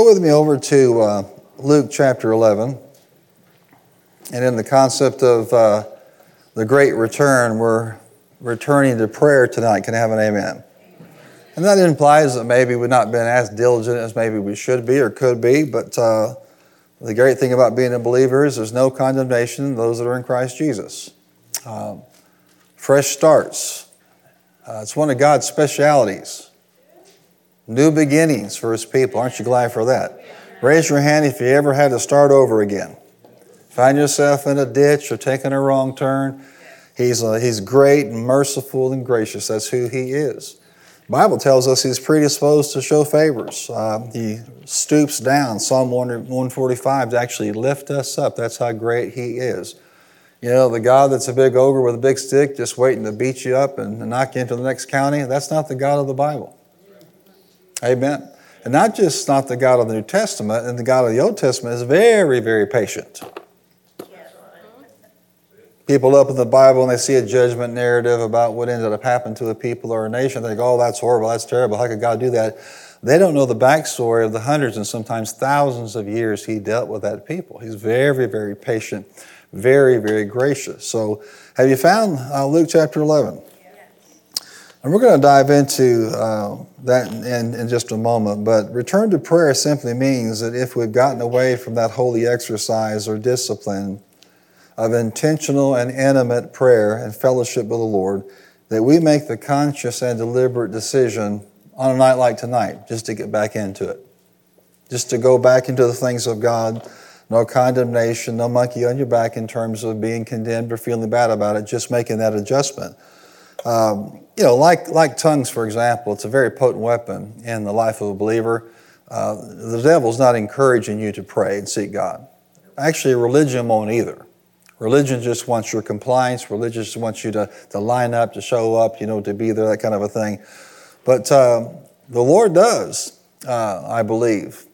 Go with me over to uh, Luke chapter 11. And in the concept of uh, the great return, we're returning to prayer tonight. Can I have an amen? And that implies that maybe we've not been as diligent as maybe we should be or could be, but uh, the great thing about being a believer is there's no condemnation those that are in Christ Jesus. Um, fresh starts. Uh, it's one of God's specialities. New beginnings for His people. Aren't you glad for that? Raise your hand if you ever had to start over again. Find yourself in a ditch or taking a wrong turn. He's, uh, he's great and merciful and gracious. That's who He is. Bible tells us he's predisposed to show favors. Uh, he stoops down. Psalm 145 to actually lift us up. That's how great he is. You know, the God that's a big ogre with a big stick just waiting to beat you up and knock you into the next county, that's not the God of the Bible. Amen. And not just not the God of the New Testament, and the God of the Old Testament is very, very patient people open the Bible and they see a judgment narrative about what ended up happening to a people or a nation. They go, oh, that's horrible, that's terrible. How could God do that? They don't know the backstory of the hundreds and sometimes thousands of years he dealt with that people. He's very, very patient, very, very gracious. So, have you found uh, Luke chapter 11? And we're going to dive into uh, that in, in just a moment. But return to prayer simply means that if we've gotten away from that holy exercise or discipline, of intentional and intimate prayer and fellowship with the Lord that we make the conscious and deliberate decision on a night like tonight just to get back into it. Just to go back into the things of God. No condemnation, no monkey on your back in terms of being condemned or feeling bad about it, just making that adjustment. Um, you know, like, like tongues, for example, it's a very potent weapon in the life of a believer. Uh, the devil's not encouraging you to pray and seek God. Actually, religion won't either. Religion just wants your compliance. Religion just wants you to, to line up, to show up, you know, to be there, that kind of a thing. But uh, the Lord does, uh, I believe,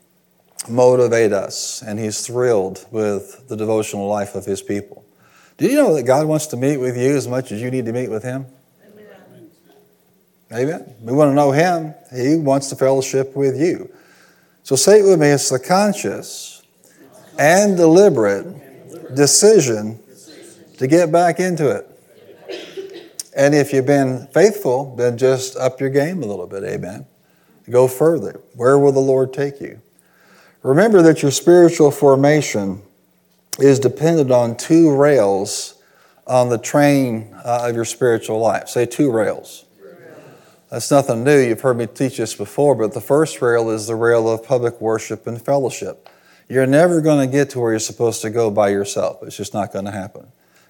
motivate us, and He's thrilled with the devotional life of His people. Do you know that God wants to meet with you as much as you need to meet with Him? Amen. We want to know Him. He wants to fellowship with you. So say it with me it's the conscious and deliberate decision to get back into it. And if you've been faithful, then just up your game a little bit, amen. Go further. Where will the Lord take you? Remember that your spiritual formation is dependent on two rails on the train uh, of your spiritual life. Say two rails. That's nothing new. You've heard me teach this before, but the first rail is the rail of public worship and fellowship. You're never going to get to where you're supposed to go by yourself. It's just not going to happen.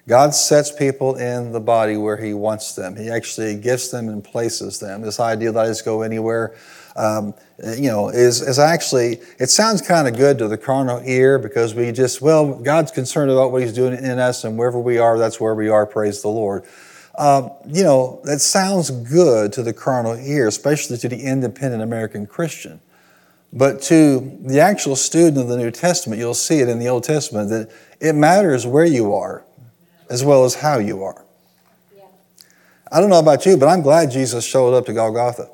God sets people in the body where He wants them. He actually gifts them and places them. This idea that I just go anywhere, um, you know, is, is actually, it sounds kind of good to the carnal ear because we just, well, God's concerned about what He's doing in us, and wherever we are, that's where we are, praise the Lord. Um, you know, that sounds good to the carnal ear, especially to the independent American Christian. But to the actual student of the New Testament, you'll see it in the Old Testament that it matters where you are as well as how you are. I don't know about you, but I'm glad Jesus showed up to Golgotha.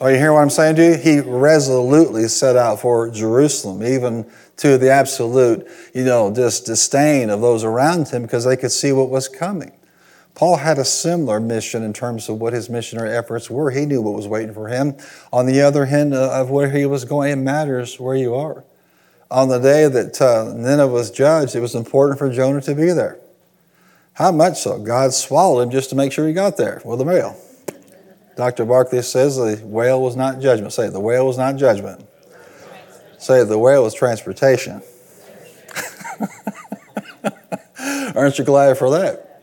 Are you hearing what I'm saying to you? He resolutely set out for Jerusalem, even to the absolute, you know, just disdain of those around him because they could see what was coming. Paul had a similar mission in terms of what his missionary efforts were. He knew what was waiting for him. On the other hand, uh, of where he was going, it matters where you are. On the day that uh, Nineveh was judged, it was important for Jonah to be there. How much so? God swallowed him just to make sure he got there with the whale. Dr. Barclay says the whale was not judgment. Say, it, the whale was not judgment. Say, it, the whale was transportation. Aren't you glad for that?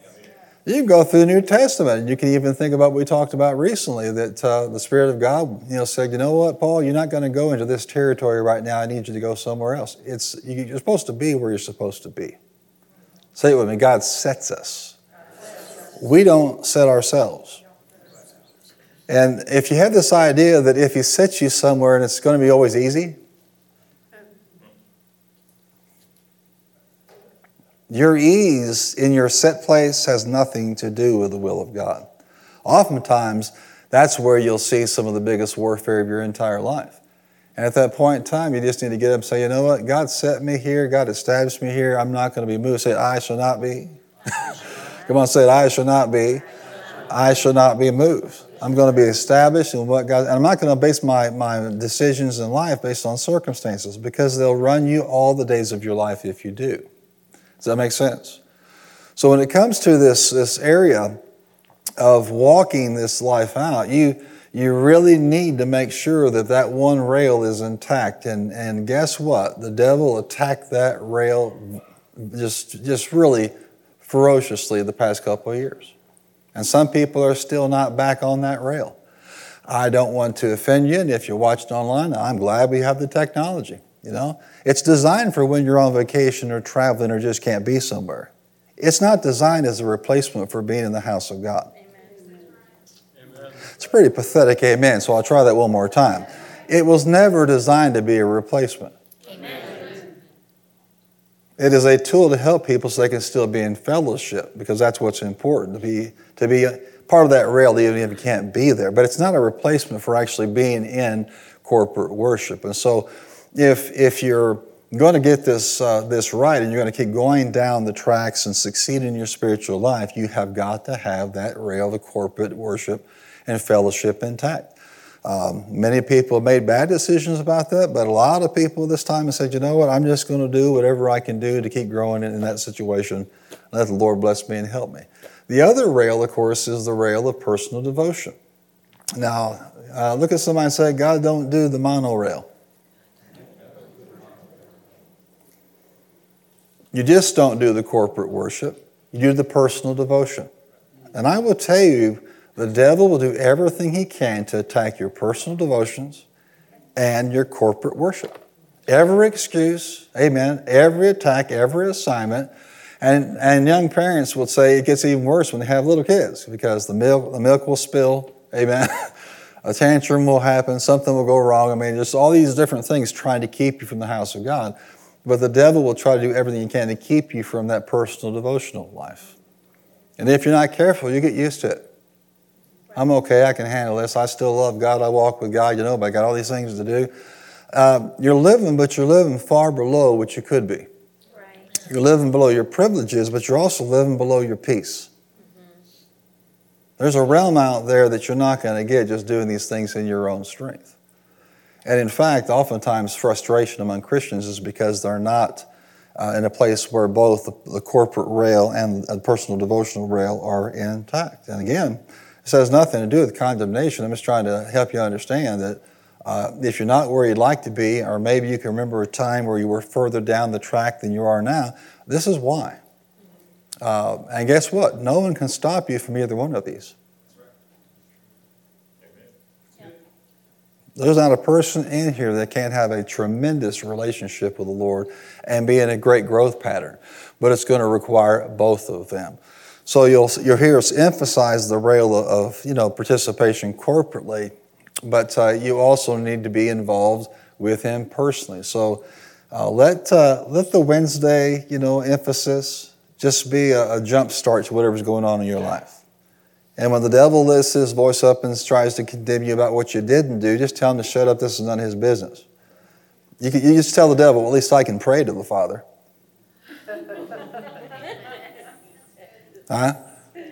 You can go through the New Testament, and you can even think about what we talked about recently that uh, the Spirit of God, you know, said, "You know what, Paul? You're not going to go into this territory right now. I need you to go somewhere else. It's you're supposed to be where you're supposed to be." Say it with me. God sets us. We don't set ourselves. And if you have this idea that if He sets you somewhere and it's going to be always easy, Your ease in your set place has nothing to do with the will of God. Oftentimes, that's where you'll see some of the biggest warfare of your entire life. And at that point in time, you just need to get up and say, you know what? God set me here. God established me here. I'm not going to be moved. Say, I shall not be. Come on, say it. I shall not be. I shall not be moved. I'm going to be established in what God, and I'm not going to base my, my decisions in life based on circumstances because they'll run you all the days of your life if you do. Does that make sense? So when it comes to this, this area of walking this life out, you, you really need to make sure that that one rail is intact. And, and guess what? The devil attacked that rail just, just really ferociously the past couple of years. And some people are still not back on that rail. I don't want to offend you, and if you watched online, I'm glad we have the technology. You know, it's designed for when you're on vacation or traveling or just can't be somewhere. It's not designed as a replacement for being in the house of God. It's pretty pathetic amen, so I'll try that one more time. It was never designed to be a replacement. Amen. It is a tool to help people so they can still be in fellowship because that's what's important to be to be part of that rail even if you can't be there. But it's not a replacement for actually being in corporate worship. And so if if you're going to get this uh, this right and you're going to keep going down the tracks and succeed in your spiritual life, you have got to have that rail, the corporate worship and fellowship intact. Um, many people made bad decisions about that, but a lot of people this time have said, you know what, I'm just going to do whatever I can do to keep growing in, in that situation. Let the Lord bless me and help me. The other rail, of course, is the rail of personal devotion. Now, uh, look at somebody and say, God, don't do the monorail. You just don't do the corporate worship, you do the personal devotion. And I will tell you, the devil will do everything he can to attack your personal devotions and your corporate worship. Every excuse, amen, every attack, every assignment. And, and young parents will say it gets even worse when they have little kids because the milk, the milk will spill, amen. A tantrum will happen, something will go wrong. I mean, just all these different things trying to keep you from the house of God. But the devil will try to do everything he can to keep you from that personal devotional life. And if you're not careful, you get used to it. I'm okay, I can handle this. I still love God. I walk with God, you know, but I got all these things to do. Uh, you're living, but you're living far below what you could be. Right. You're living below your privileges, but you're also living below your peace. Mm-hmm. There's a realm out there that you're not going to get just doing these things in your own strength. And in fact, oftentimes frustration among Christians is because they're not uh, in a place where both the, the corporate rail and the personal devotional rail are intact. And again, this has nothing to do with condemnation. I'm just trying to help you understand that uh, if you're not where you'd like to be, or maybe you can remember a time where you were further down the track than you are now, this is why. Uh, and guess what? No one can stop you from either one of these. There's not a person in here that can't have a tremendous relationship with the Lord and be in a great growth pattern, but it's going to require both of them. So you'll, you'll hear us emphasize the rail of you know, participation corporately, but uh, you also need to be involved with Him personally. So uh, let, uh, let the Wednesday you know, emphasis just be a, a jump start to whatever's going on in your life. And when the devil lifts his voice up and tries to condemn you about what you didn't do, just tell him to shut up. This is none of his business. You, can, you just tell the devil, well, at least I can pray to the Father. Huh?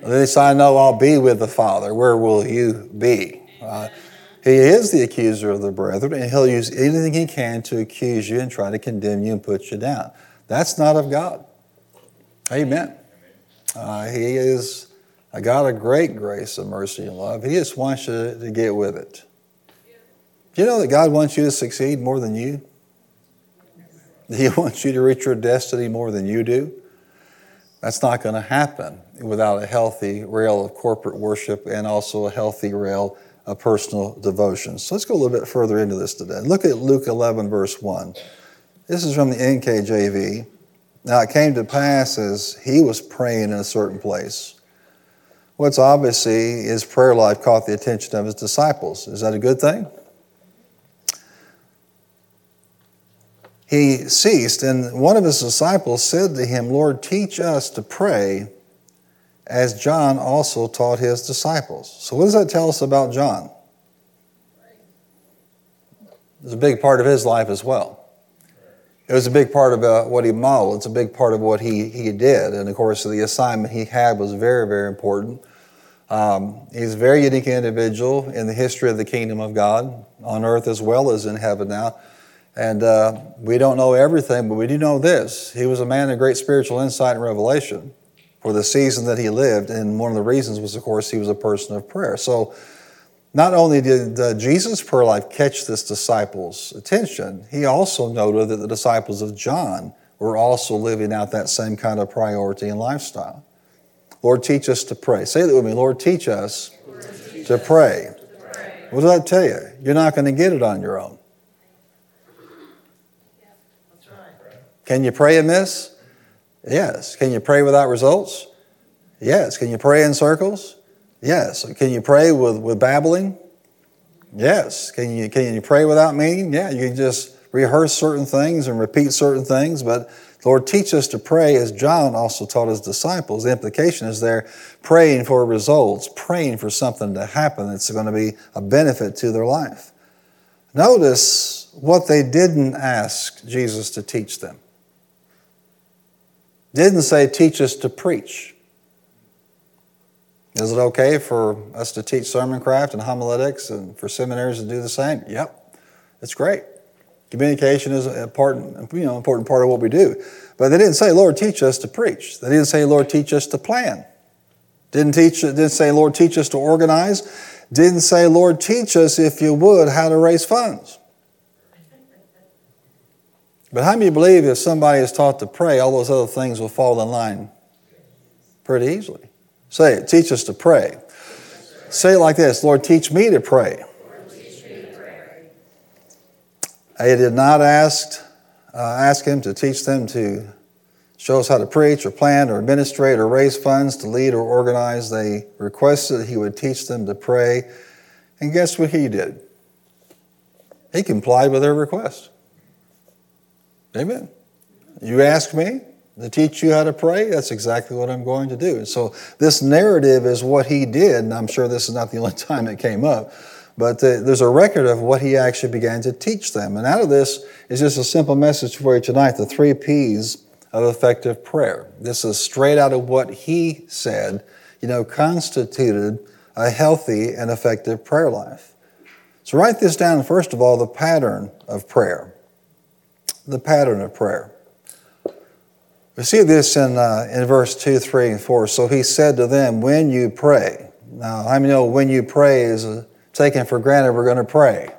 Least I know I'll be with the Father. Where will you be? Uh, he is the accuser of the brethren, and he'll use anything he can to accuse you and try to condemn you and put you down. That's not of God. Amen. Uh, he is a God of great grace and mercy and love. He just wants you to get with it. Do you know that God wants you to succeed more than you? He wants you to reach your destiny more than you do. That's not going to happen without a healthy rail of corporate worship and also a healthy rail of personal devotion. So let's go a little bit further into this today. Look at Luke 11, verse 1. This is from the NKJV. Now it came to pass as he was praying in a certain place. What's obviously his prayer life caught the attention of his disciples. Is that a good thing? he ceased, and one of his disciples said to him, Lord, teach us to pray as John also taught his disciples. So, what does that tell us about John? It was a big part of his life as well. It was a big part of uh, what he modeled. It's a big part of what he, he did. And of course, the assignment he had was very, very important. Um, he's a very unique individual in the history of the kingdom of God on earth as well as in heaven now. And uh, we don't know everything, but we do know this. He was a man of great spiritual insight and revelation for the season that he lived. And one of the reasons was, of course, he was a person of prayer. So not only did Jesus' prayer life catch this disciples' attention, he also noted that the disciples of John were also living out that same kind of priority and lifestyle. Lord, teach us to pray. Say that with me. Lord, teach us, Lord, teach to, us pray. to pray. What does that tell you? You're not going to get it on your own. Can you pray amiss? Yes. Can you pray without results? Yes. Can you pray in circles? Yes. Can you pray with, with babbling? Yes. Can you, can you pray without meaning? Yeah. You can just rehearse certain things and repeat certain things, but Lord, teach us to pray as John also taught his disciples. The implication is they're praying for results, praying for something to happen that's going to be a benefit to their life. Notice what they didn't ask Jesus to teach them. Didn't say, teach us to preach. Is it okay for us to teach sermon craft and homiletics and for seminaries to do the same? Yep, it's great. Communication is an important, you know, important part of what we do. But they didn't say, Lord, teach us to preach. They didn't say, Lord, teach us to plan. Didn't teach, didn't say, Lord, teach us to organize. Didn't say, Lord, teach us, if you would, how to raise funds. But how many believe if somebody is taught to pray, all those other things will fall in line pretty easily? Say it. Teach us to pray. Say it like this Lord, teach me to pray. I did not ask, uh, ask him to teach them to show us how to preach or plan or administrate or raise funds to lead or organize. They requested he would teach them to pray. And guess what he did? He complied with their request. Amen. You ask me, to teach you how to pray, that's exactly what I'm going to do. And so this narrative is what he did, and I'm sure this is not the only time it came up, but uh, there's a record of what he actually began to teach them. And out of this is just a simple message for you tonight the three P's of effective prayer. This is straight out of what he said, you know, constituted a healthy and effective prayer life. So write this down, first of all, the pattern of prayer. The pattern of prayer. We see this in, uh, in verse 2, 3, and 4. So he said to them, When you pray. Now, many know when you pray is uh, taken for granted we're going to pray?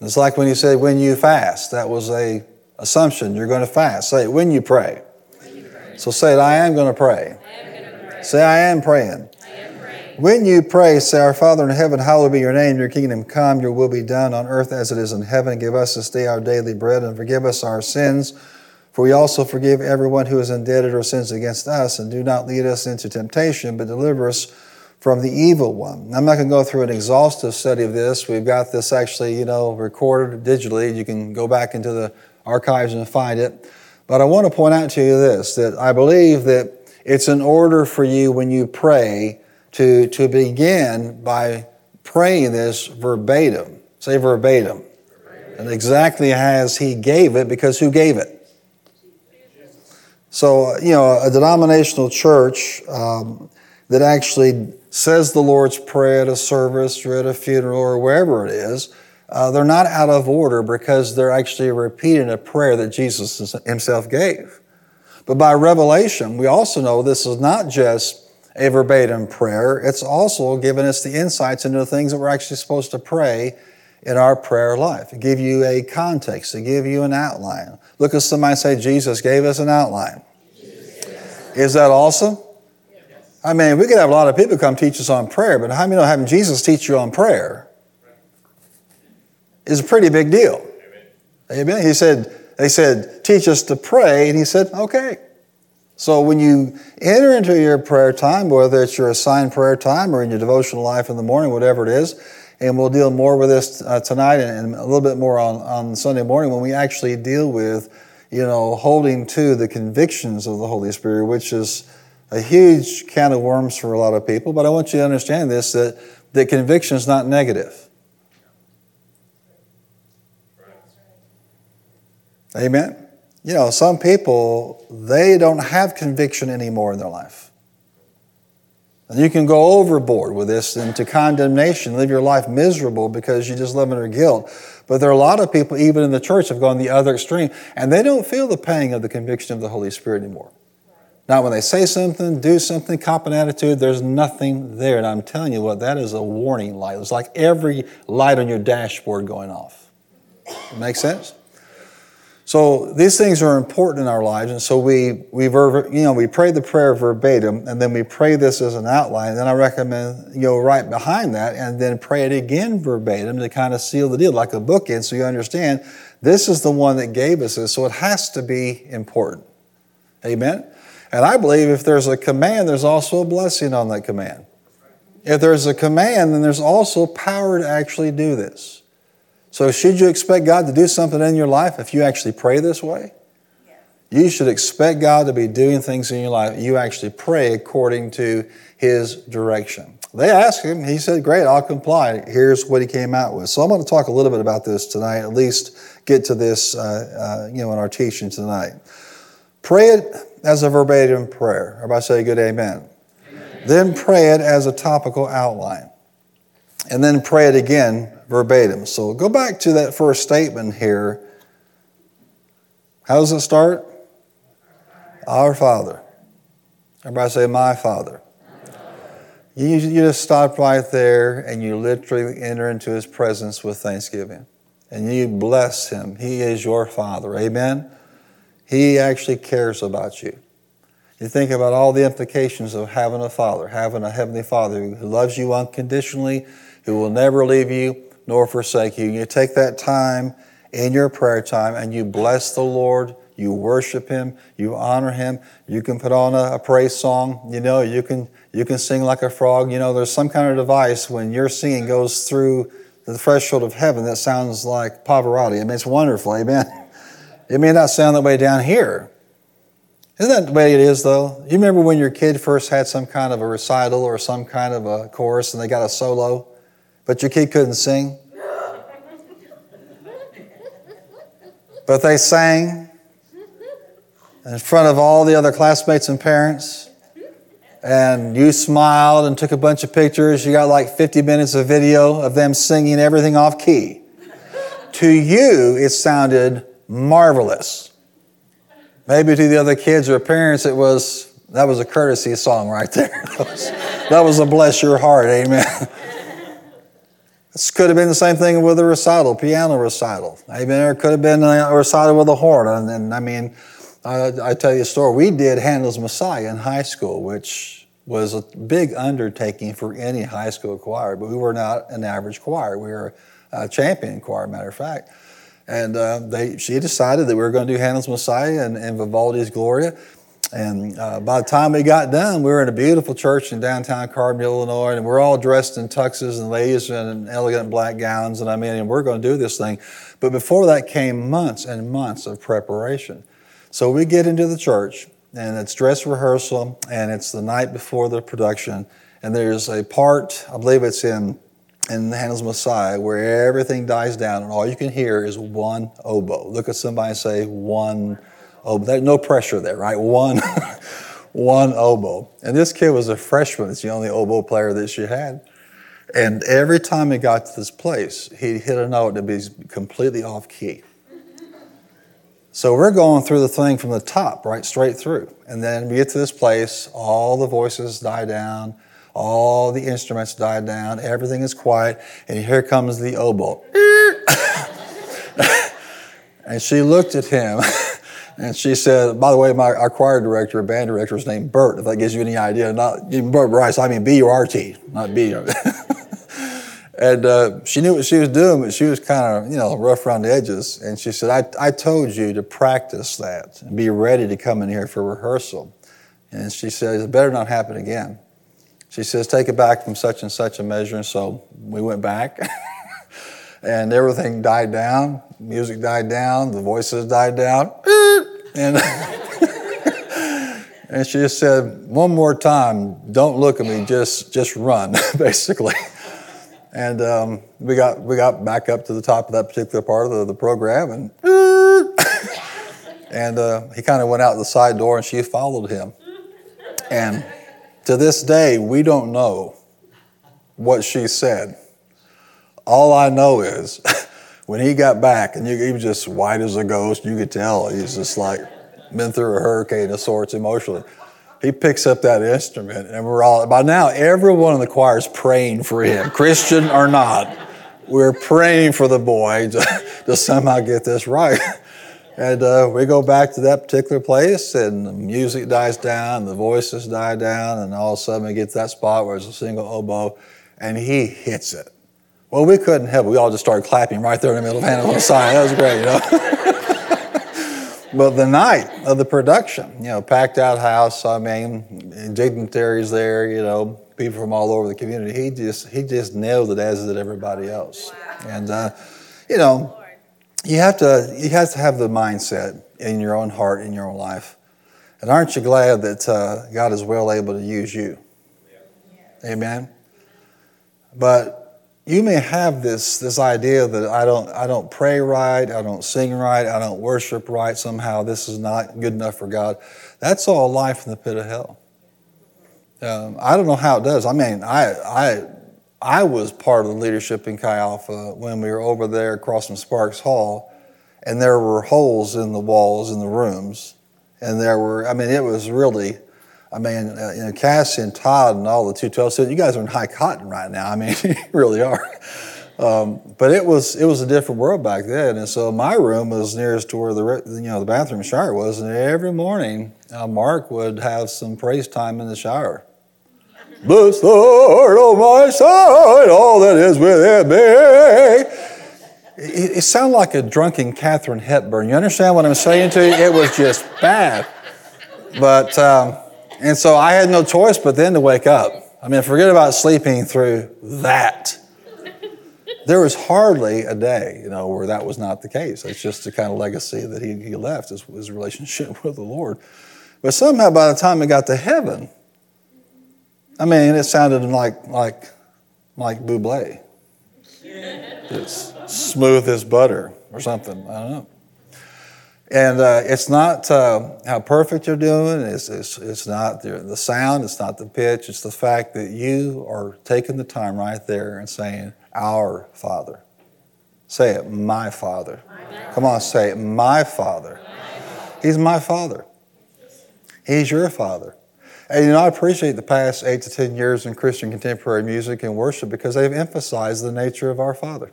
It's like when he said, When you fast. That was a assumption. You're going to fast. Say it, when you pray. When you pray. So say it, I am going to pray. pray. Say, I am praying. I am praying. When you pray, say, Our Father in heaven, hallowed be your name, your kingdom come, your will be done on earth as it is in heaven. Give us this day our daily bread and forgive us our sins for we also forgive everyone who is indebted or sins against us, and do not lead us into temptation, but deliver us from the evil one. I'm not going to go through an exhaustive study of this. We've got this actually, you know, recorded digitally. You can go back into the archives and find it. But I want to point out to you this that I believe that it's in order for you when you pray to, to begin by praying this verbatim. Say verbatim. verbatim. And exactly as he gave it, because who gave it? So, you know, a denominational church um, that actually says the Lord's Prayer at a service or at a funeral or wherever it is, uh, they're not out of order because they're actually repeating a prayer that Jesus himself gave. But by revelation, we also know this is not just a verbatim prayer, it's also given us the insights into the things that we're actually supposed to pray in our prayer life, to give you a context, to give you an outline. Look at somebody say, Jesus gave us an outline. Is that awesome? I mean, we could have a lot of people come teach us on prayer, but how many know having Jesus teach you on prayer is a pretty big deal? Amen. Amen. He said, they said, teach us to pray, and he said, okay. So when you enter into your prayer time, whether it's your assigned prayer time or in your devotional life in the morning, whatever it is, and we'll deal more with this uh, tonight and, a little bit more on, on Sunday morning when we actually deal with you know, holding to the convictions of the Holy Spirit, which is a huge can of worms for a lot of people, but I want you to understand this that, that conviction is not negative. Amen. You know, some people, they don't have conviction anymore in their life. And you can go overboard with this into condemnation, live your life miserable because you just live under guilt. But there are a lot of people, even in the church, have gone the other extreme, and they don't feel the pang of the conviction of the Holy Spirit anymore. Now, when they say something, do something, cop an attitude, there's nothing there. And I'm telling you what, that is a warning light. It's like every light on your dashboard going off. Make sense? So these things are important in our lives, and so we we you know we pray the prayer verbatim, and then we pray this as an outline. Then I recommend you go right behind that, and then pray it again verbatim to kind of seal the deal, like a bookend, so you understand this is the one that gave us this. So it has to be important. Amen. And I believe if there's a command, there's also a blessing on that command. If there's a command, then there's also power to actually do this. So, should you expect God to do something in your life if you actually pray this way? You should expect God to be doing things in your life. You actually pray according to His direction. They asked him, he said, Great, I'll comply. Here's what he came out with. So I'm going to talk a little bit about this tonight, at least get to this uh, uh, you know, in our teaching tonight. Pray it as a verbatim prayer. Everybody say good amen. amen. Then pray it as a topical outline. And then pray it again verbatim. So go back to that first statement here. How does it start? Our Father. Everybody say, My Father. You, you just stop right there and you literally enter into His presence with thanksgiving. And you bless Him. He is your Father. Amen? He actually cares about you. You think about all the implications of having a father, having a heavenly father who loves you unconditionally, who will never leave you nor forsake you. You take that time in your prayer time and you bless the Lord, you worship him, you honor him. You can put on a, a, praise song, you know, you can you can sing like a frog. You know, there's some kind of device when your singing goes through the threshold of heaven that sounds like Pavarotti. I mean, it's wonderful, amen. It may not sound that way down here. Isn't that the way it is, though? You remember when your kid first had some kind of a recital or some kind of a chorus and they got a solo, but your kid couldn't sing? But they sang in front of all the other classmates and parents, and you smiled and took a bunch of pictures. You got like 50 minutes of video of them singing everything off key. to you, it sounded marvelous. Maybe to the other kids or parents, it was that was a courtesy song right there. that, was, that was a bless your heart, amen. This could have been the same thing with a recital, piano recital. Amen. Or it could have been a recital with a horn. And, and I mean, I, I tell you a story. We did Handel's Messiah in high school, which was a big undertaking for any high school choir, but we were not an average choir. We were a champion choir, matter of fact. And uh, they, she decided that we were going to do Handel's Messiah and, and Vivaldi's Gloria. And uh, by the time we got done, we were in a beautiful church in downtown Carbondale, Illinois, and we're all dressed in tuxes and ladies in elegant black gowns. And I mean, and we're going to do this thing. But before that came months and months of preparation. So we get into the church, and it's dress rehearsal, and it's the night before the production. And there's a part, I believe it's in in the Handel's Messiah, where everything dies down and all you can hear is one oboe. Look at somebody and say, one oboe. There's no pressure there, right? One, one oboe. And this kid was a freshman. It's the only oboe player that she had. And every time he got to this place, he'd hit a note that be completely off key. So we're going through the thing from the top, right, straight through. And then we get to this place, all the voices die down all the instruments die down, everything is quiet, and here comes the oboe. and she looked at him and she said, by the way, my, our choir director, band director, is named Burt, if that gives you any idea. Not Bert Bryce, I mean B U R T, not B. and uh, she knew what she was doing, but she was kind of, you know, rough around the edges. And she said, I, I told you to practice that and be ready to come in here for rehearsal. And she says, it better not happen again. She says, Take it back from such and such a measure. And so we went back, and everything died down. Music died down. The voices died down. and, And she just said, one more time, don't look at me, just, just run, basically. And um, we, got, we got back up to the top of that particular part of the, the program, and, and uh, he kind of went out the side door, and she followed him. And to this day, we don't know what she said. All I know is when he got back, and he was just white as a ghost, you could tell he's just like been through a hurricane of sorts emotionally. He picks up that instrument, and we're all, by now, everyone in the choir is praying for him, Christian or not. We're praying for the boy to, to somehow get this right. And uh, we go back to that particular place, and the music dies down, the voices die down, and all of a sudden we get to that spot where there's a single oboe, and he hits it. Well, we couldn't help it. We all just started clapping right there in the middle of the side. That was great, you know. but the night of the production, you know, packed out house. I mean, dignitaries there, you know, people from all over the community. He just he just nailed it as did everybody else. And uh, you know, you have to you have to have the mindset in your own heart in your own life and aren't you glad that uh, god is well able to use you amen but you may have this this idea that i don't i don't pray right i don't sing right i don't worship right somehow this is not good enough for god that's all life in the pit of hell um, i don't know how it does i mean i i I was part of the leadership in Chi Alpha when we were over there across from Sparks Hall, and there were holes in the walls in the rooms, and there were. I mean, it was really. I mean, uh, you know, Cassie and Todd and all the 212 said, "You guys are in high cotton right now." I mean, you really are. Um, but it was it was a different world back then, and so my room was nearest to where the you know the bathroom shower was, and every morning uh, Mark would have some praise time in the shower Bless the Lord, oh my soul, all that is within me. It, it sounded like a drunken Katharine Hepburn. You understand what I'm saying to you? It was just bad. But, um, and so I had no choice but then to wake up. I mean, forget about sleeping through that. There was hardly a day, you know, where that was not the case. It's just the kind of legacy that he, he left, his, his relationship with the Lord. But somehow by the time he got to heaven, I mean, it sounded like like like Buble. It's smooth as butter or something. I don't know. And uh, it's not uh, how perfect you're doing. It's, it's, it's not the, sound. It's not the pitch. It's the fact that you are taking the time right there and saying, Our Father. Say it, my Father. My Come on, say it, my Father. My He's my Father. He's your Father. And you know, I appreciate the past eight to 10 years in Christian contemporary music and worship because they've emphasized the nature of our Father.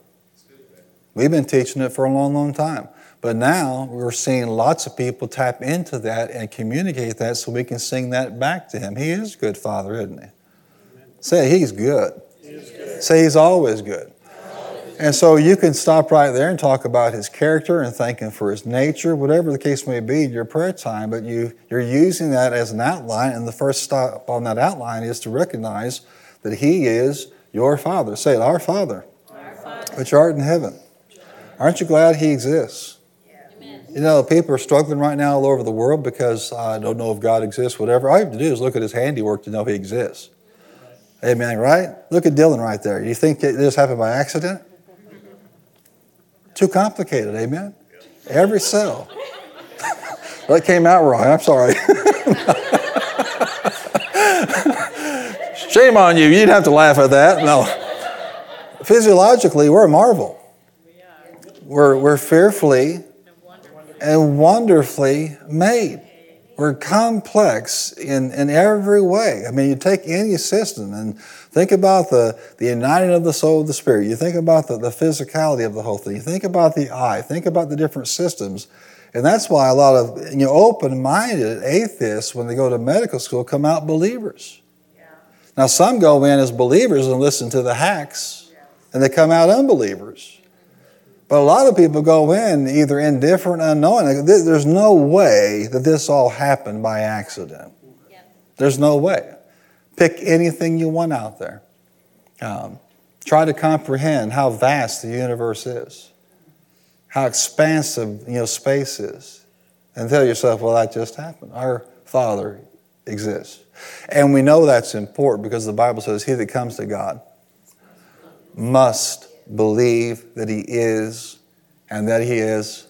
We've been teaching it for a long, long time. But now we're seeing lots of people tap into that and communicate that so we can sing that back to Him. He is a good Father, isn't He? Say, He's good. Good. Say, He's always good. And so you can stop right there and talk about his character and thank him for his nature, whatever the case may be in your prayer time, but you, you're using that as an outline, and the first stop on that outline is to recognize that he is your Father. Say it, our Father, our Father. which art in heaven. Aren't you glad he exists? You know, people are struggling right now all over the world because I don't know if God exists, whatever. All you have to do is look at his handiwork to know he exists. Amen, right? Look at Dylan right there. You think this happened by accident? Too complicated, amen? Every cell. that came out wrong. I'm sorry. Shame on you. You didn't have to laugh at that. No. Physiologically, we're a marvel. We're, we're fearfully and wonderfully made. We're complex in, in every way. I mean, you take any system and think about the, the uniting of the soul with the spirit. You think about the, the physicality of the whole thing. You think about the eye. Think about the different systems. And that's why a lot of you know, open minded atheists, when they go to medical school, come out believers. Yeah. Now, some go in as believers and listen to the hacks, and they come out unbelievers. But a lot of people go in either indifferent, unknowing. There's no way that this all happened by accident. There's no way. Pick anything you want out there. Um, try to comprehend how vast the universe is, how expansive you know space is, and tell yourself, "Well, that just happened." Our Father exists. And we know that's important because the Bible says, He that comes to God must believe that He is and that He is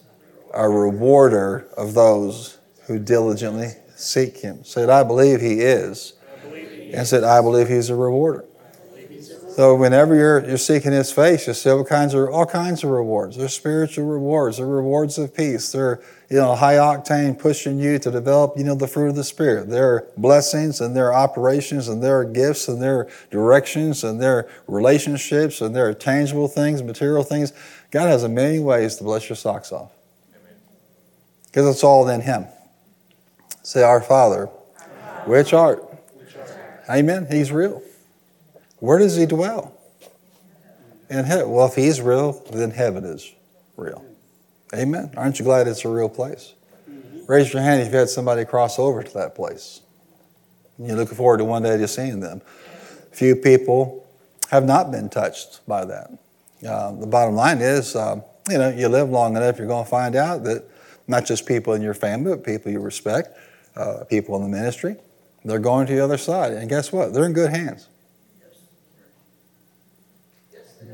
a rewarder of those who diligently seek Him. Said, I believe He is. And said, I believe He's a rewarder. So whenever you're, you're seeking His face, you see all kinds of all kinds of rewards. There's spiritual rewards. There are rewards of peace. They're you know high octane pushing you to develop you know the fruit of the Spirit. There are blessings and there are operations and there are gifts and there are directions and there are relationships and there are tangible things, material things. God has a million ways to bless your socks off. Because it's all in Him. Say, Our Father, which art. Amen. He's real. Where does he dwell? In heaven. Well, if he's real, then heaven is real. Amen. Aren't you glad it's a real place? Mm-hmm. Raise your hand if you had somebody cross over to that place. You're looking forward to one day just seeing them. Few people have not been touched by that. Uh, the bottom line is, uh, you know, you live long enough, you're going to find out that not just people in your family, but people you respect, uh, people in the ministry, they're going to the other side. And guess what? They're in good hands.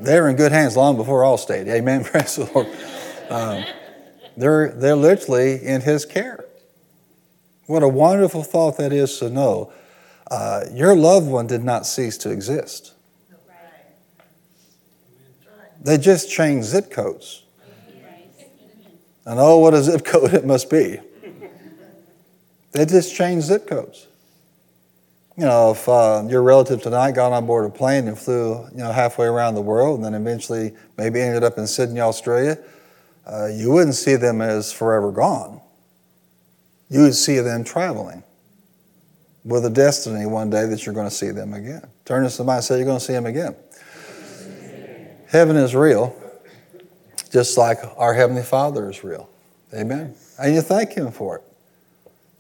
They were in good hands long before Allstate. Amen. Praise the Lord. Um, they're, they're literally in His care. What a wonderful thought that is to know. Uh, your loved one did not cease to exist. They just changed zip codes. And oh, what a zip code it must be. They just changed zip codes you know, if uh, your relative tonight got on board a plane and flew, you know, halfway around the world and then eventually maybe ended up in Sydney, Australia, uh, you wouldn't see them as forever gone. You would see them traveling with a destiny one day that you're going to see them again. Turn to somebody and say, You're going to see them again. Heaven is real, just like our Heavenly Father is real. Amen. And you thank Him for it.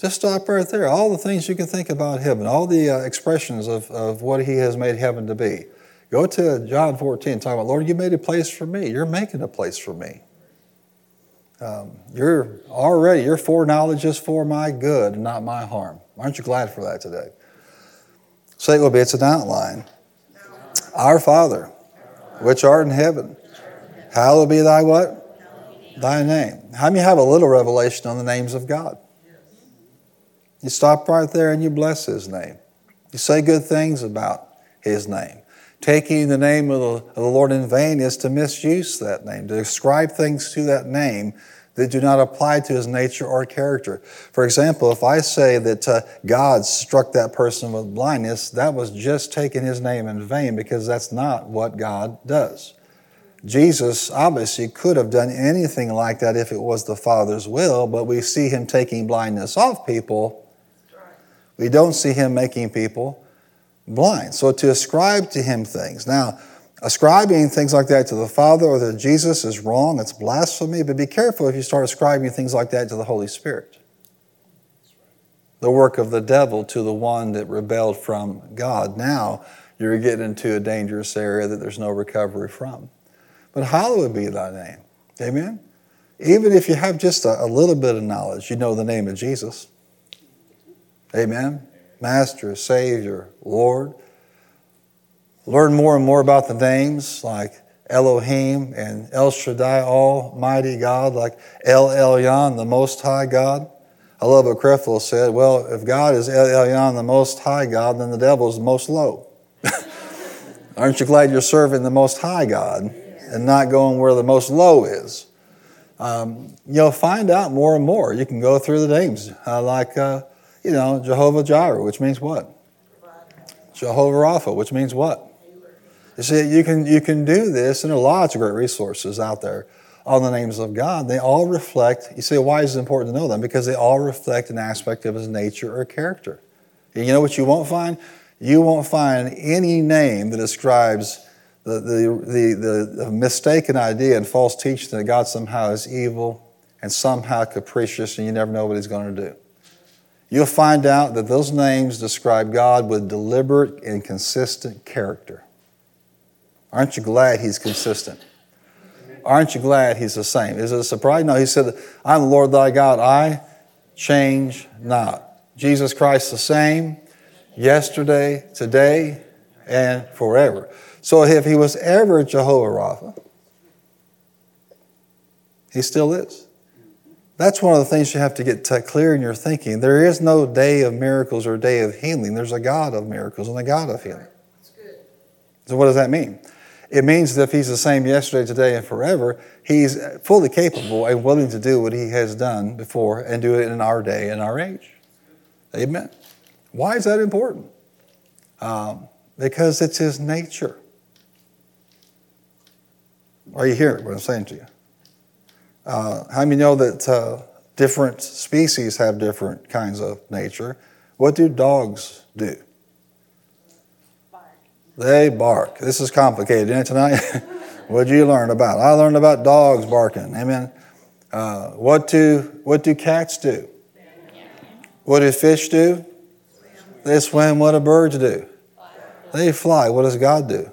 Just stop right there. All the things you can think about heaven, all the uh, expressions of, of what He has made heaven to be. Go to John 14, talk about, Lord, you made a place for me. You're making a place for me. Um, you're already, your foreknowledge is for my good, not my harm. Aren't you glad for that today? Say it will be, it's an outline. Our Father, which art in heaven, hallowed be thy what? Thy name. How many have a little revelation on the names of God? You stop right there and you bless His name. You say good things about His name. Taking the name of the, Lord in vain is to misuse that name, to ascribe things to that name that do not apply to his nature or character. For example, if I say that uh, God struck that person with blindness, that was just taking his name in vain because that's not what God does. Jesus obviously could have done anything like that if it was the Father's will, but we see him taking blindness off people we don't see him making people blind. So to ascribe to him things. Now, ascribing things like that to the Father or to Jesus is wrong. It's blasphemy. But be careful if you start ascribing things like that to the Holy Spirit. The work of the devil to the one that rebelled from God. Now you're getting into a dangerous area that there's no recovery from. But hallowed be thy name. Amen? Even if you have just a, a little bit of knowledge, you know the name of Jesus. Amen. Master, Savior, Lord. Learn more and more about the names like Elohim and El Shaddai, Almighty God, like El Elyon, the Most High God. I love what Creflo said. Well, if God is El Elyon, the Most High God, then the devil is the most low. Aren't you glad you're serving the Most High God and not going where the most low is? Um, you'll find out more and more. You can go through the names, uh, like uh, you know, Jehovah Jireh, which means what? Jehovah Rapha, which means what? You see, you can, you can do this, and there are lots of great resources out there on the names of God. They all reflect, you see, why is it important to know them? Because they all reflect an aspect of his nature or character. And you know what you won't find? You won't find any name that describes the, the, the, the mistaken idea and false teaching that God somehow is evil and somehow capricious and you never know what he's going to do you'll find out that those names describe God with deliberate and consistent character. Aren't you glad He's consistent? Aren't you glad He's the same? Is it a surprise? No, He said, I'm the Lord thy God. I change not. Jesus Christ the same yesterday, today, and forever. So if he was ever Jehovah Rapha, he still is. That's one of the things you have to get clear in your thinking. There is no day of miracles or day of healing. There's a God of miracles and a God of healing. So what does that mean? It means that if he's the same yesterday, today, and forever, he's fully capable and willing to do what he has done before and do it in our day and our age. Amen. Why is that important? Um, because it's his nature. Are you hearing what I'm saying to you? Uh, how many know that uh, different species have different kinds of nature? What do dogs do? Bark. They bark. This is complicated, isn't it, tonight? what did you learn about? I learned about dogs barking. Amen. Uh, what do what do cats do? What do fish do? They swim. What do birds do? They fly. What does God do?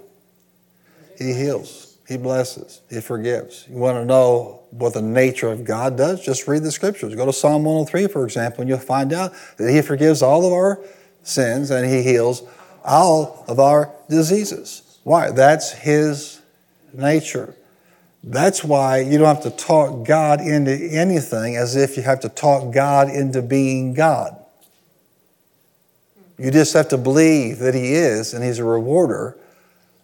He heals. He blesses. He forgives. You want to know what the nature of God does? Just read the scriptures. Go to Psalm 103, for example, and you'll find out that He forgives all of our sins and He heals all of our diseases. Why? That's His nature. That's why you don't have to talk God into anything as if you have to talk God into being God. You just have to believe that He is, and He's a rewarder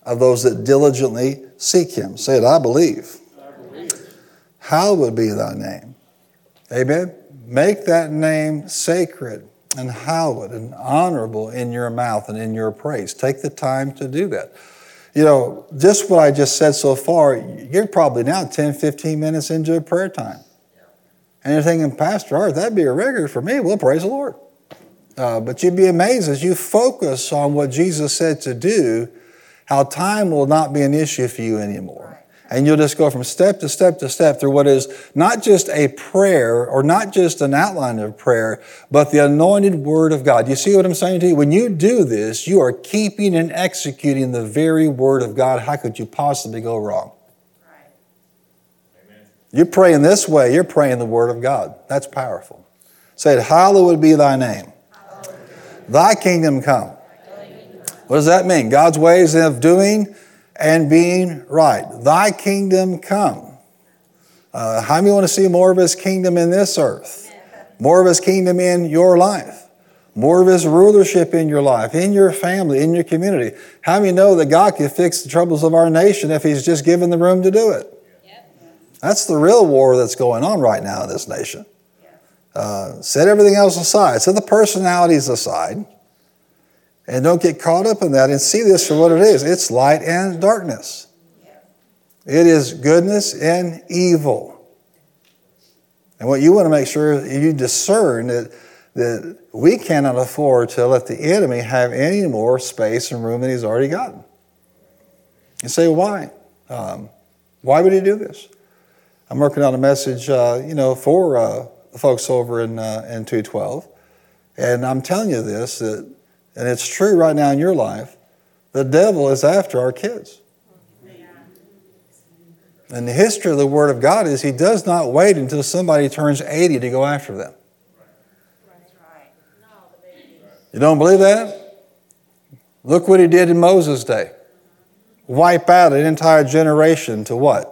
of those that diligently seek Him. Say it, I believe. I believe. Hallowed be thy name. Amen. Make that name sacred and hallowed and honorable in your mouth and in your praise. Take the time to do that. You know, just what I just said so far, you're probably now 10, 15 minutes into prayer time. And you're thinking, Pastor Art, that'd be a record for me. Well, praise the Lord. Uh, but you'd be amazed as you focus on what Jesus said to do, how time will not be an issue for you anymore. And you'll just go from step to step to step through what is not just a prayer or not just an outline of prayer, but the anointed word of God. You see what I'm saying to you? When you do this, you are keeping and executing the very word of God. How could you possibly go wrong? You're praying this way, you're praying the word of God. That's powerful. Say it, hallowed be thy name. Thy kingdom come. What does that mean? God's ways of doing and being right. Thy kingdom come. Uh, how many want to see more of His kingdom in this earth? More of His kingdom in your life. More of His rulership in your life, in your family, in your community. How many know that God can fix the troubles of our nation if He's just given the room to do it? That's the real war that's going on right now in this nation. Uh, set everything else aside. Set the personalities aside. And don't get caught up in that and see this for what it is it's light and darkness. It is goodness and evil. And what you want to make sure you discern that, that we cannot afford to let the enemy have any more space and room than he's already gotten. You say, why? Um, why would he do this? I'm working on a message, uh, you know, for uh, folks over in, uh, in 212. And I'm telling you this, that, and it's true right now in your life, the devil is after our kids. And the history of the Word of God is he does not wait until somebody turns 80 to go after them. You don't believe that? Look what he did in Moses' day. Wipe out an entire generation to what?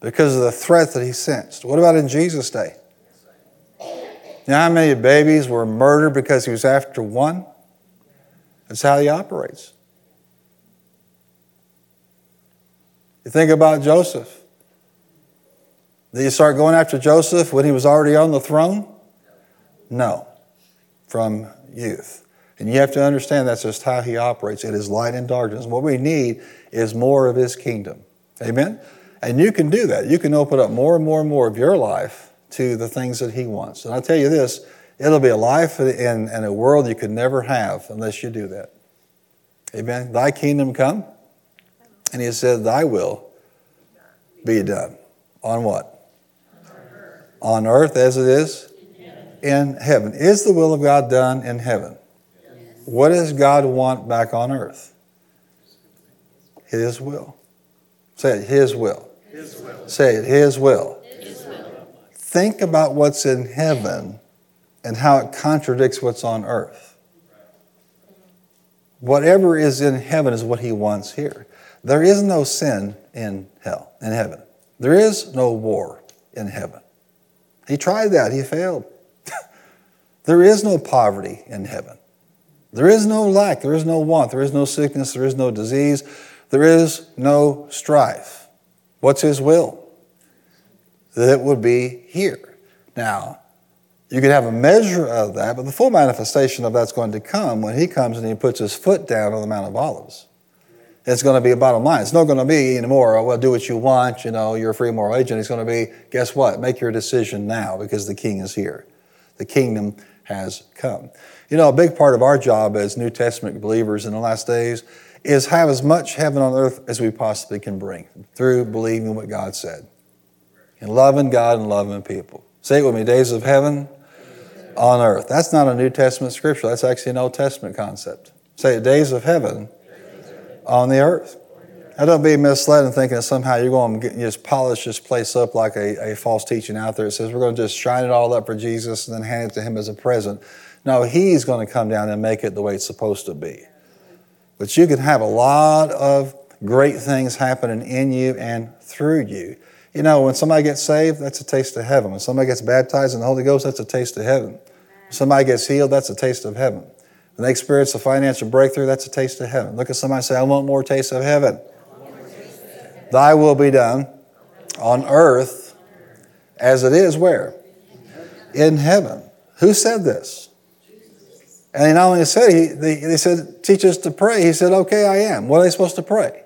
Because of the threat that he sensed. What about in Jesus' day? You know how many babies were murdered because he was after one? That's how he operates. You think about Joseph. Did you start going after Joseph when he was already on the throne? No, from youth. And you have to understand that's just how he operates. It is light and darkness. What we need is more of his kingdom. Amen? And you can do that. You can open up more and more and more of your life to the things that He wants. And I tell you this it'll be a life in, in a world you could never have unless you do that. Amen. Thy kingdom come. And He said, Thy will be done. On what? On earth as it is in heaven. Is the will of God done in heaven? What does God want back on earth? His will. Say it, His will. His will. Say it, His will. His will think about what's in heaven and how it contradicts what's on earth. Whatever is in heaven is what he wants here. There is no sin in hell, in heaven. There is no war in heaven. He tried that, he failed. there is no poverty in heaven. There is no lack, there is no want, there is no sickness, there is no disease, there is no strife. What's his will? That it would be here. Now, you could have a measure of that, but the full manifestation of that's going to come when he comes and he puts his foot down on the Mount of Olives. It's going to be a bottom line. It's not going to be anymore, oh, well, do what you want, you know, you're a free moral agent. It's going to be, guess what? Make your decision now because the king is here. The kingdom has come. You know, a big part of our job as New Testament believers in the last days is have as much heaven on earth as we possibly can bring through believing what God said and loving God and loving people. Say it with me days of heaven on earth. That's not a New Testament scripture, that's actually an Old Testament concept. Say it days of heaven on the earth. Now, don't be misled in thinking that somehow you're going to get, just polish this place up like a, a false teaching out there. It says we're going to just shine it all up for Jesus and then hand it to Him as a present. No, He's going to come down and make it the way it's supposed to be. But you can have a lot of great things happening in you and through you. You know, when somebody gets saved, that's a taste of heaven. When somebody gets baptized in the Holy Ghost, that's a taste of heaven. When somebody gets healed, that's a taste of heaven. When they experience a financial breakthrough, that's a taste of heaven. Look at somebody and say, I want more taste of heaven. Thy will be done on earth as it is where? In heaven. Who said this? And he not only said, he, they, they said, teach us to pray. He said, okay, I am. What are they supposed to pray?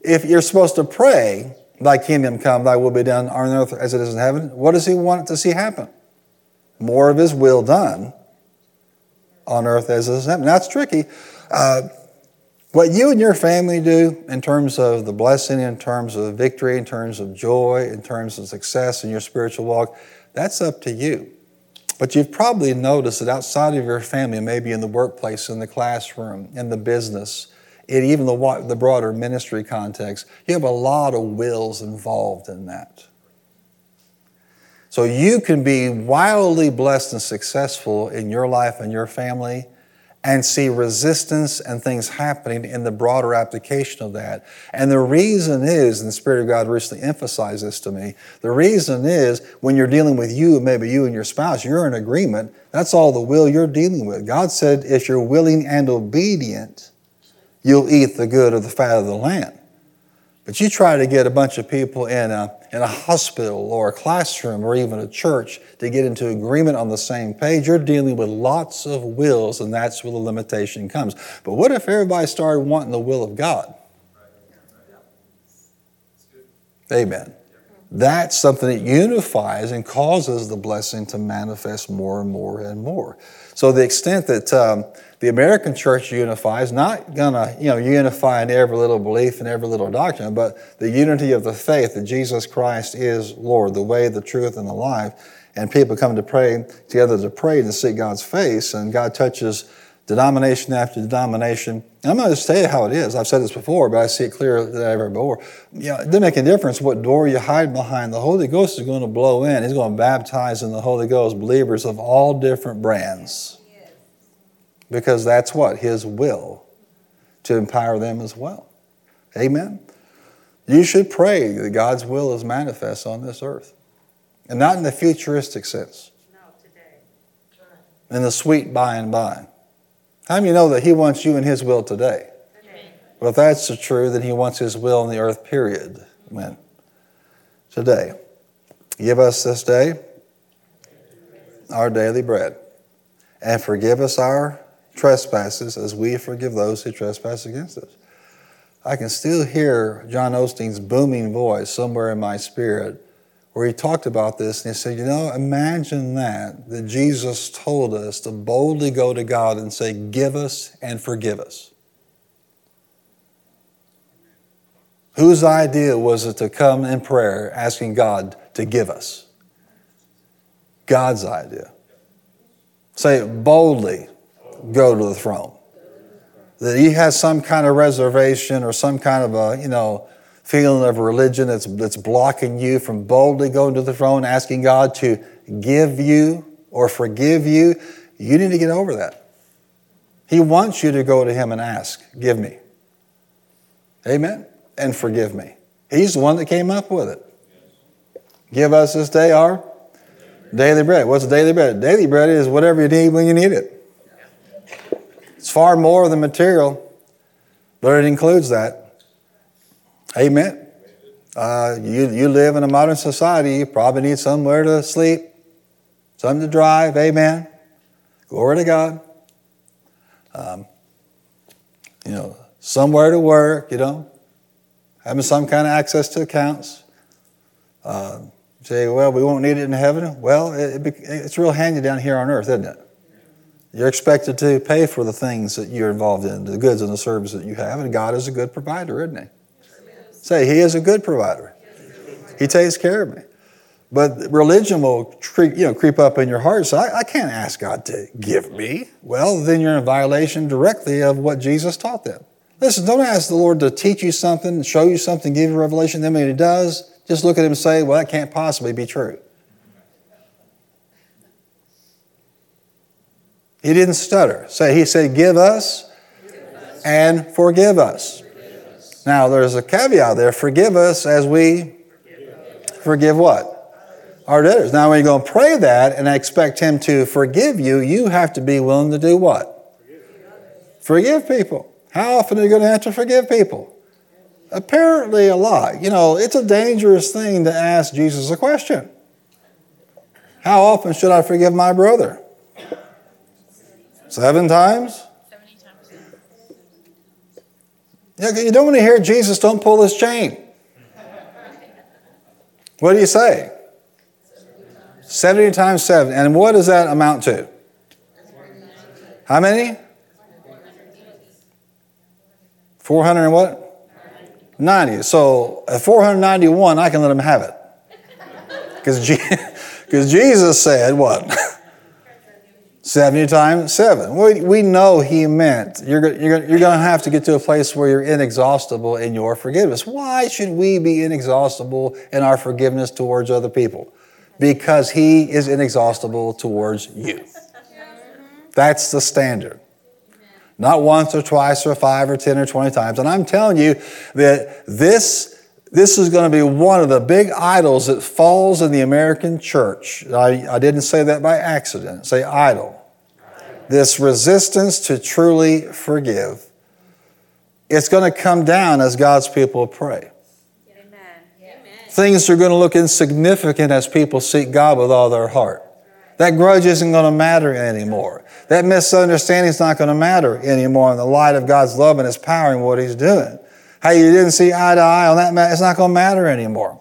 If you're supposed to pray, thy kingdom come, thy will be done on earth as it is in heaven, what does he want to see happen? More of his will done on earth as it is in heaven. That's tricky. Uh, what you and your family do in terms of the blessing, in terms of victory, in terms of joy, in terms of success in your spiritual walk, that's up to you. But you've probably noticed that outside of your family, maybe in the workplace, in the classroom, in the business, in even the, the broader ministry context, you have a lot of wills involved in that. So you can be wildly blessed and successful in your life and your family and see resistance and things happening in the broader application of that. And the reason is, and the Spirit of God recently emphasized this to me, the reason is when you're dealing with you, maybe you and your spouse, you're in agreement. That's all the will you're dealing with. God said, if you're willing and obedient, you'll eat the good of the fat of the land. But you try to get a bunch of people in a, in a hospital or a classroom or even a church to get into agreement on the same page, you're dealing with lots of wills, and that's where the limitation comes. But what if everybody started wanting the will of God? Amen. That's something that unifies and causes the blessing to manifest more and more and more. So the extent that um, the American church unifies, not gonna you know unify in every little belief and every little doctrine, but the unity of the faith that Jesus Christ is Lord, the way, the truth, and the life. And people come to pray together to pray and seek God's face, and God touches denomination after denomination. And I'm going to tell you how it is. I've said this before, but I see it clearer than ever before. You know, it doesn't make a difference what door you hide behind. The Holy Ghost is going to blow in. He's going to baptize in the Holy Ghost believers of all different brands. Because that's what? His will to empower them as well. Amen. You should pray that God's will is manifest on this earth. And not in the futuristic sense. No, today. In the sweet by and by. How do you know that He wants you in His will today? today? Well, if that's true, then He wants His will in the earth, period. Amen. Today. Give us this day our daily bread. And forgive us our trespasses as we forgive those who trespass against us. I can still hear John Osteen's booming voice somewhere in my spirit where he talked about this and he said, You know, imagine that, that Jesus told us to boldly go to God and say, Give us and forgive us. Whose idea was it to come in prayer asking God to give us? God's idea. Say it boldly go to the throne. That he has some kind of reservation or some kind of a, you know, feeling of religion that's, that's blocking you from boldly going to the throne, asking God to give you or forgive you, you need to get over that. He wants you to go to Him and ask, Give me. Amen. And forgive me. He's the one that came up with it. Give us this day our daily bread. What's daily bread? Daily bread is whatever you need when you need it. It's far more than material, but it includes that. Amen. Uh, you, you live in a modern society, you probably need somewhere to sleep, something to drive. Amen. Glory to God. Um, you know, somewhere to work, you know, having some kind of access to accounts. Uh, say, well, we won't need it in heaven. Well, it, it, it's real handy down here on earth, isn't it? You're expected to pay for the things that you're involved in, the goods and the services that you have, and God is a good provider, isn't He? Say, He is a good provider. He takes care of me. But religion will creep, you know, creep up in your heart. So I, I can't ask God to give me. Well, then you're in violation directly of what Jesus taught them. Listen, don't ask the Lord to teach you something, show you something, give you revelation. Then when He does, just look at Him and say, well, that can't possibly be true. He didn't stutter. Say, He said, give us, and forgive us. Now, there's a caveat there forgive us as we forgive, forgive what? Our debtors. Now, when you're going to pray that and expect Him to forgive you, you have to be willing to do what? Forgive people. How often are you going to have to forgive people? Apparently, a lot. You know, it's a dangerous thing to ask Jesus a question. How often should I forgive my brother? Seven times? Yeah, you don't want to hear Jesus, don't pull this chain. What do you say? 70 times 7. And what does that amount to? How many? 400 and what? 90. So at 491, I can let him have it. Because Jesus said what? 70 times 7. We, we know he meant you're, you're, you're going to have to get to a place where you're inexhaustible in your forgiveness. Why should we be inexhaustible in our forgiveness towards other people? Because he is inexhaustible towards you. That's the standard not once or twice or five or 10 or 20 times. And I'm telling you that this, this is going to be one of the big idols that falls in the American church. I, I didn't say that by accident, say idol. This resistance to truly forgive. It's going to come down as God's people pray. Things are going to look insignificant as people seek God with all their heart. That grudge isn't going to matter anymore. That misunderstanding is not going to matter anymore in the light of God's love and His power and what He's doing. How you didn't see eye to eye on that, matter, it's not going to matter anymore.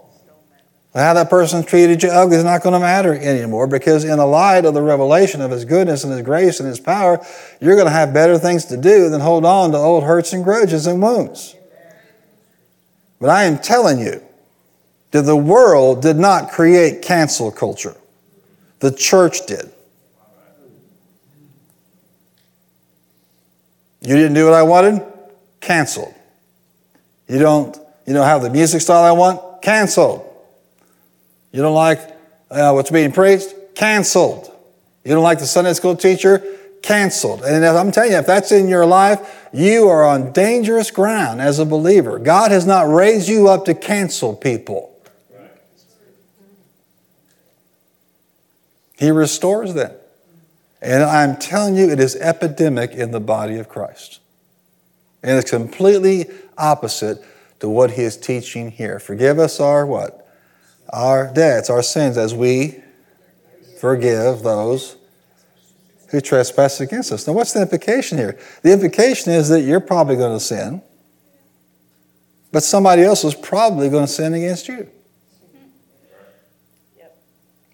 How that person treated you ugly is not going to matter anymore because, in the light of the revelation of His goodness and His grace and His power, you're going to have better things to do than hold on to old hurts and grudges and wounds. But I am telling you that the world did not create cancel culture. The church did. You didn't do what I wanted? Canceled. You don't, you don't have the music style I want? Canceled. You don't like uh, what's being preached? Canceled. You don't like the Sunday school teacher? Canceled. And I'm telling you, if that's in your life, you are on dangerous ground as a believer. God has not raised you up to cancel people. He restores them. And I'm telling you, it is epidemic in the body of Christ. And it's completely opposite to what he is teaching here. Forgive us our what? Our debts, our sins, as we forgive those who trespass against us. Now, what's the implication here? The implication is that you're probably going to sin, but somebody else is probably going to sin against you.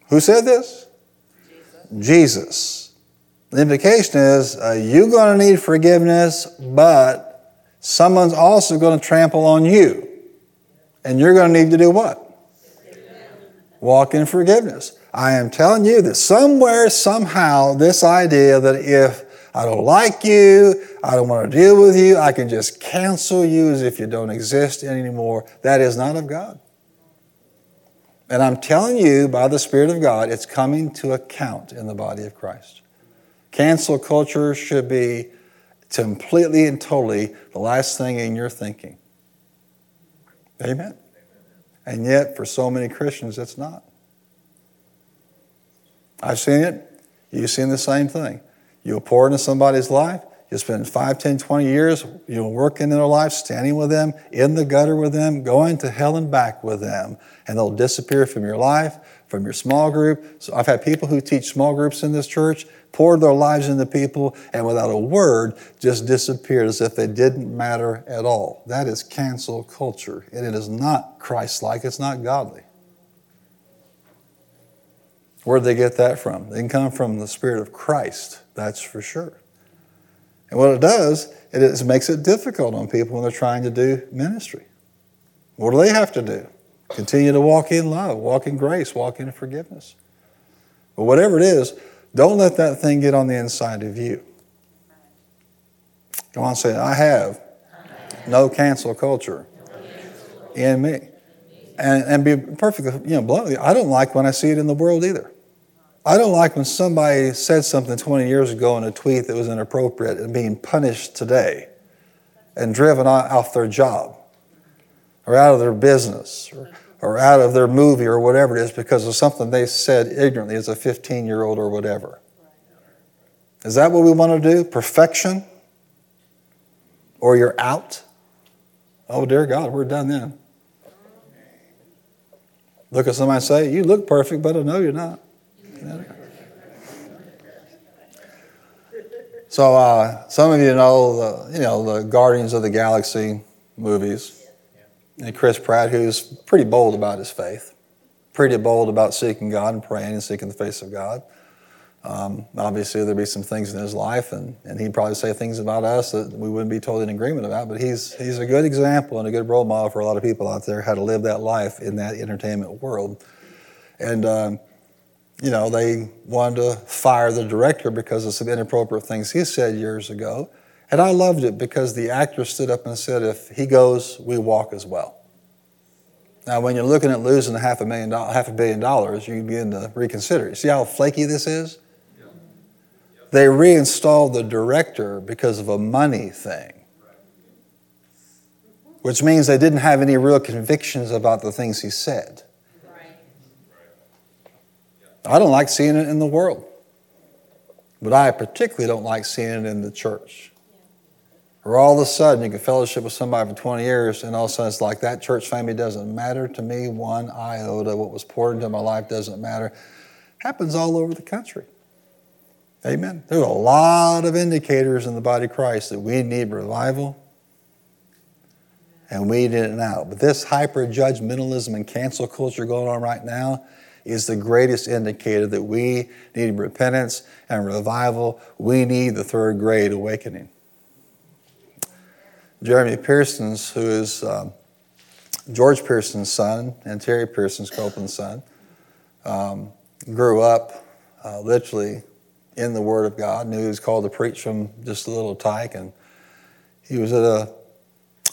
Who said this? Jesus. The implication is uh, you're going to need forgiveness, but someone's also going to trample on you. And you're going to need to do what? Walk in forgiveness. I am telling you that somewhere, somehow, this idea that if I don't like you, I don't want to deal with you, I can just cancel you as if you don't exist anymore, that is not of God. And I'm telling you, by the Spirit of God, it's coming to account in the body of Christ. Cancel culture should be completely and totally the last thing in your thinking. Amen. And yet, for so many Christians, it's not. I've seen it. You've seen the same thing. You'll pour into somebody's life. You spend 5, 10, 20 years, you know, working in their life, standing with them, in the gutter with them, going to hell and back with them. And they'll disappear from your life, from your small group. So I've had people who teach small groups in this church, pour their lives into people, and without a word, just disappeared as if they didn't matter at all. That is cancel culture. And it is not Christ like, it's not godly. Where'd they get that from? They can come from the Spirit of Christ, that's for sure. And what it does, it is, makes it difficult on people when they're trying to do ministry. What do they have to do? Continue to walk in love, walk in grace, walk in forgiveness. But whatever it is, don't let that thing get on the inside of you. Go on, say, I have no cancel culture in me. And, and be perfectly, you know, bluntly, I don't like when I see it in the world either. I don't like when somebody said something 20 years ago in a tweet that was inappropriate and being punished today and driven off their job or out of their business or, or out of their movie or whatever it is because of something they said ignorantly as a 15 year old or whatever. Is that what we want to do? Perfection? Or you're out? Oh, dear God, we're done then. Look at somebody and say, You look perfect, but I know you're not. So uh, some of you know the you know the Guardians of the Galaxy movies, Chris Pratt, who's pretty bold about his faith, pretty bold about seeking God and praying and seeking the face of God. Um, obviously, there'd be some things in his life, and, and he'd probably say things about us that we wouldn't be totally in agreement about. But he's he's a good example and a good role model for a lot of people out there how to live that life in that entertainment world. And um, you know, they wanted to fire the director because of some inappropriate things he said years ago. And I loved it because the actor stood up and said, if he goes, we walk as well. Now, when you're looking at losing a half a million half a billion dollars, you begin to reconsider. You see how flaky this is? They reinstalled the director because of a money thing, which means they didn't have any real convictions about the things he said. I don't like seeing it in the world, but I particularly don't like seeing it in the church. Or all of a sudden you can fellowship with somebody for 20 years, and all of a sudden it's like that church family doesn't matter to me one iota. What was poured into my life doesn't matter. Happens all over the country. Amen. There's a lot of indicators in the body of Christ that we need revival and we need it now. But this hyper judgmentalism and cancel culture going on right now is the greatest indicator that we need repentance and revival. We need the third great awakening. Jeremy Pearsons, who is um, George Pearson's son and Terri Pearson's Copeland's son, um, grew up uh, literally in the Word of God, knew he was called to preach from just a little tyke, and he was at a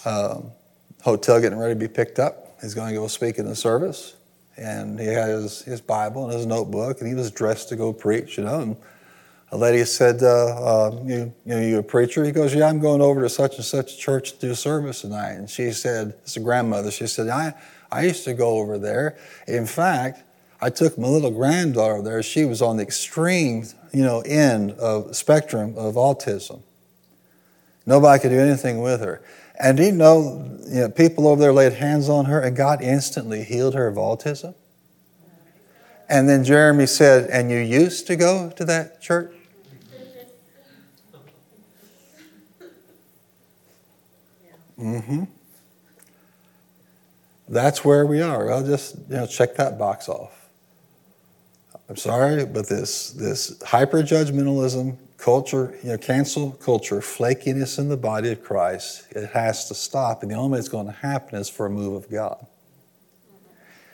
uh, hotel getting ready to be picked up. He's going to go speak in the service and he had his, his Bible and his notebook, and he was dressed to go preach, you know. And a lady said, uh, uh, you, you know, you a preacher? He goes, yeah, I'm going over to such and such church to do service tonight. And she said, it's a grandmother. She said, I, I used to go over there. In fact, I took my little granddaughter there. She was on the extreme, you know, end of spectrum of autism. Nobody could do anything with her. And do you know, you know, people over there laid hands on her and God instantly healed her of autism? And then Jeremy said, And you used to go to that church? Mm-hmm. That's where we are. I'll just you know check that box off. I'm sorry, but this this hyper judgmentalism culture, you know, cancel culture, flakiness in the body of Christ, it has to stop. And the only way it's going to happen is for a move of God.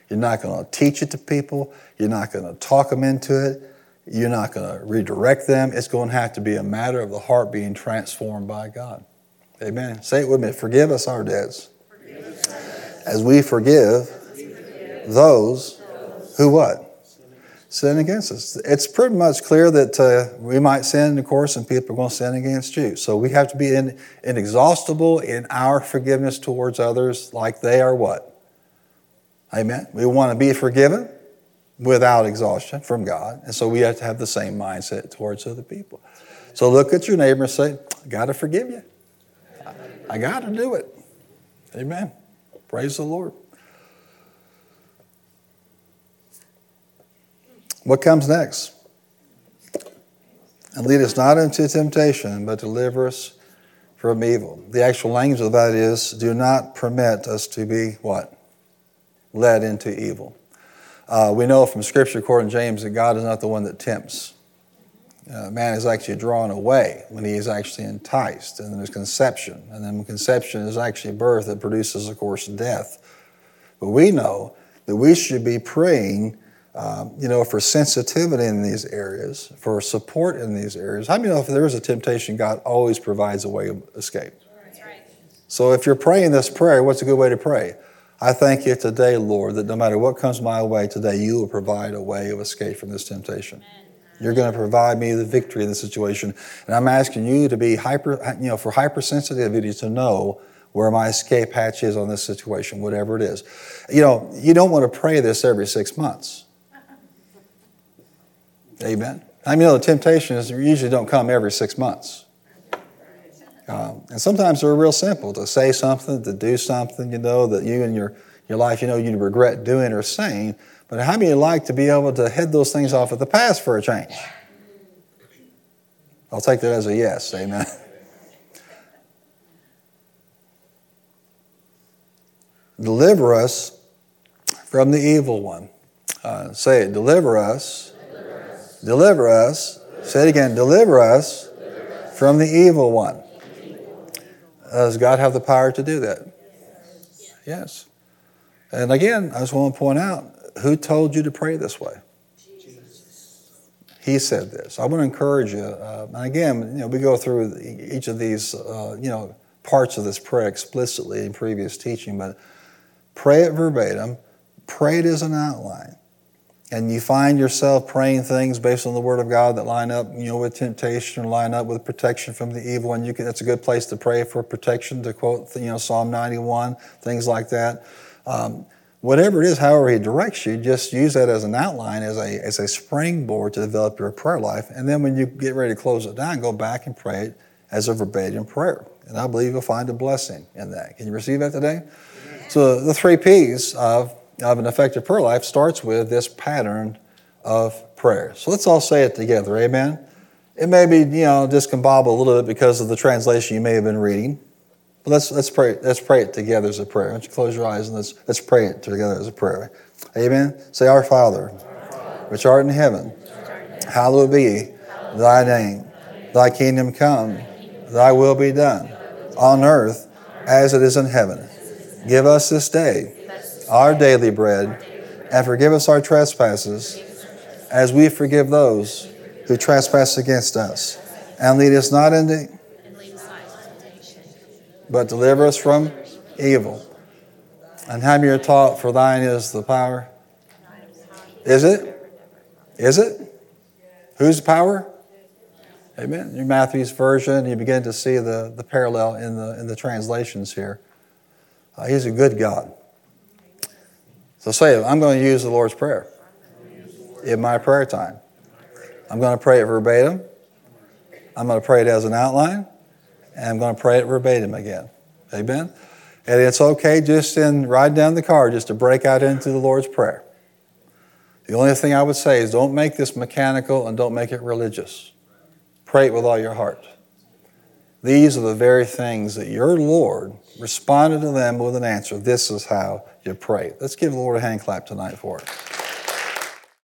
You're not going to teach it to people. You're not going to talk them into it. You're not going to redirect them. It's going to have to be a matter of the heart being transformed by God. Amen. Say it with me. Forgive us our debts as we forgive those Who what? Sin against us. It's pretty much clear that uh, we might sin, of course, and people are going to sin against you. So we have to be in, inexhaustible in our forgiveness towards others, like they are what? Amen. We want to be forgiven without exhaustion from God. And so we have to have the same mindset towards other people. So look at your neighbor and say, I got to forgive you. I got to do it. Amen. Praise the Lord. What comes next? And lead us not into temptation, but deliver us from evil. The actual language of that is do not permit us to be what? Led into evil. Uh, we know from Scripture, according to James, that God is not the one that tempts. Uh, man is actually drawn away when he is actually enticed, and then there's conception. And then conception is actually birth that produces, of course, death. But we know that we should be praying, um, you know, for sensitivity in these areas, for support in these areas. How many know if there is a temptation, God always provides a way of escape? So if you're praying this prayer, what's a good way to pray? I thank you today, Lord, that no matter what comes my way today, you will provide a way of escape from this temptation. You're going to provide me the victory in this situation. And I'm asking you to be hyper, you know, for hypersensitivity to know where my escape hatch is on this situation, whatever it is. You know, you don't want to pray this every six months. Amen. I mean, you know, the temptations usually don't come every six months. Um, and sometimes they're real simple to say something, to do something, you know, that you and your, your life, you know, you regret doing or saying. But how many like to be able to head those things off at the pass for a change? I'll take that as a yes. Amen. Deliver us from the evil one. Uh, say it. Deliver us. Deliver us. Deliver us. Say it again. Deliver us, Deliver us. from the evil one. Does God have the power to do that? Yes. And again, I just want to point out who told you to pray this way? He said this. I want to encourage you. Uh, and again, you know, we go through each of these, uh, you know, parts of this prayer explicitly in previous teaching, but pray it verbatim. Pray it as an outline and you find yourself praying things based on the Word of God that line up, you know, with temptation or line up with protection from the evil one, you can, that's a good place to pray for protection. To quote, you know, Psalm 91, things like that. Um, whatever it is, however He directs you, just use that as an outline, as a as a springboard to develop your prayer life. And then when you get ready to close it down, go back and pray it as a verbatim prayer. And I believe you'll find a blessing in that. Can you receive that today? So the three P's of of an effective prayer life starts with this pattern of prayer. So let's all say it together. Amen. It may be, you know, discombobulated a little bit because of the translation you may have been reading. Let's let's pray, let's pray it together as a prayer. Don't you close your eyes and let's let's pray it together as a prayer. Amen. Say, Our Father, which art in heaven, hallowed be thy name. Thy kingdom come, thy will be done, on earth as it is in heaven. Give us this day our daily bread, and forgive us our trespasses, as we forgive those who trespass against us. And lead us not into, but deliver us from evil. And have you taught, for thine is the power. Is it? Is it? Whose power? Amen. In Matthew's version, you begin to see the, the parallel in the, in the translations here. Uh, he's a good God. So say, I'm going to use the Lord's Prayer in my prayer time. I'm going to pray it verbatim. I'm going to pray it as an outline. And I'm going to pray it verbatim again. Amen? And it's okay just in riding down the car just to break out into the Lord's Prayer. The only thing I would say is don't make this mechanical and don't make it religious. Pray it with all your heart. These are the very things that your Lord responded to them with an answer. This is how you pray. Let's give the Lord a hand clap tonight for it.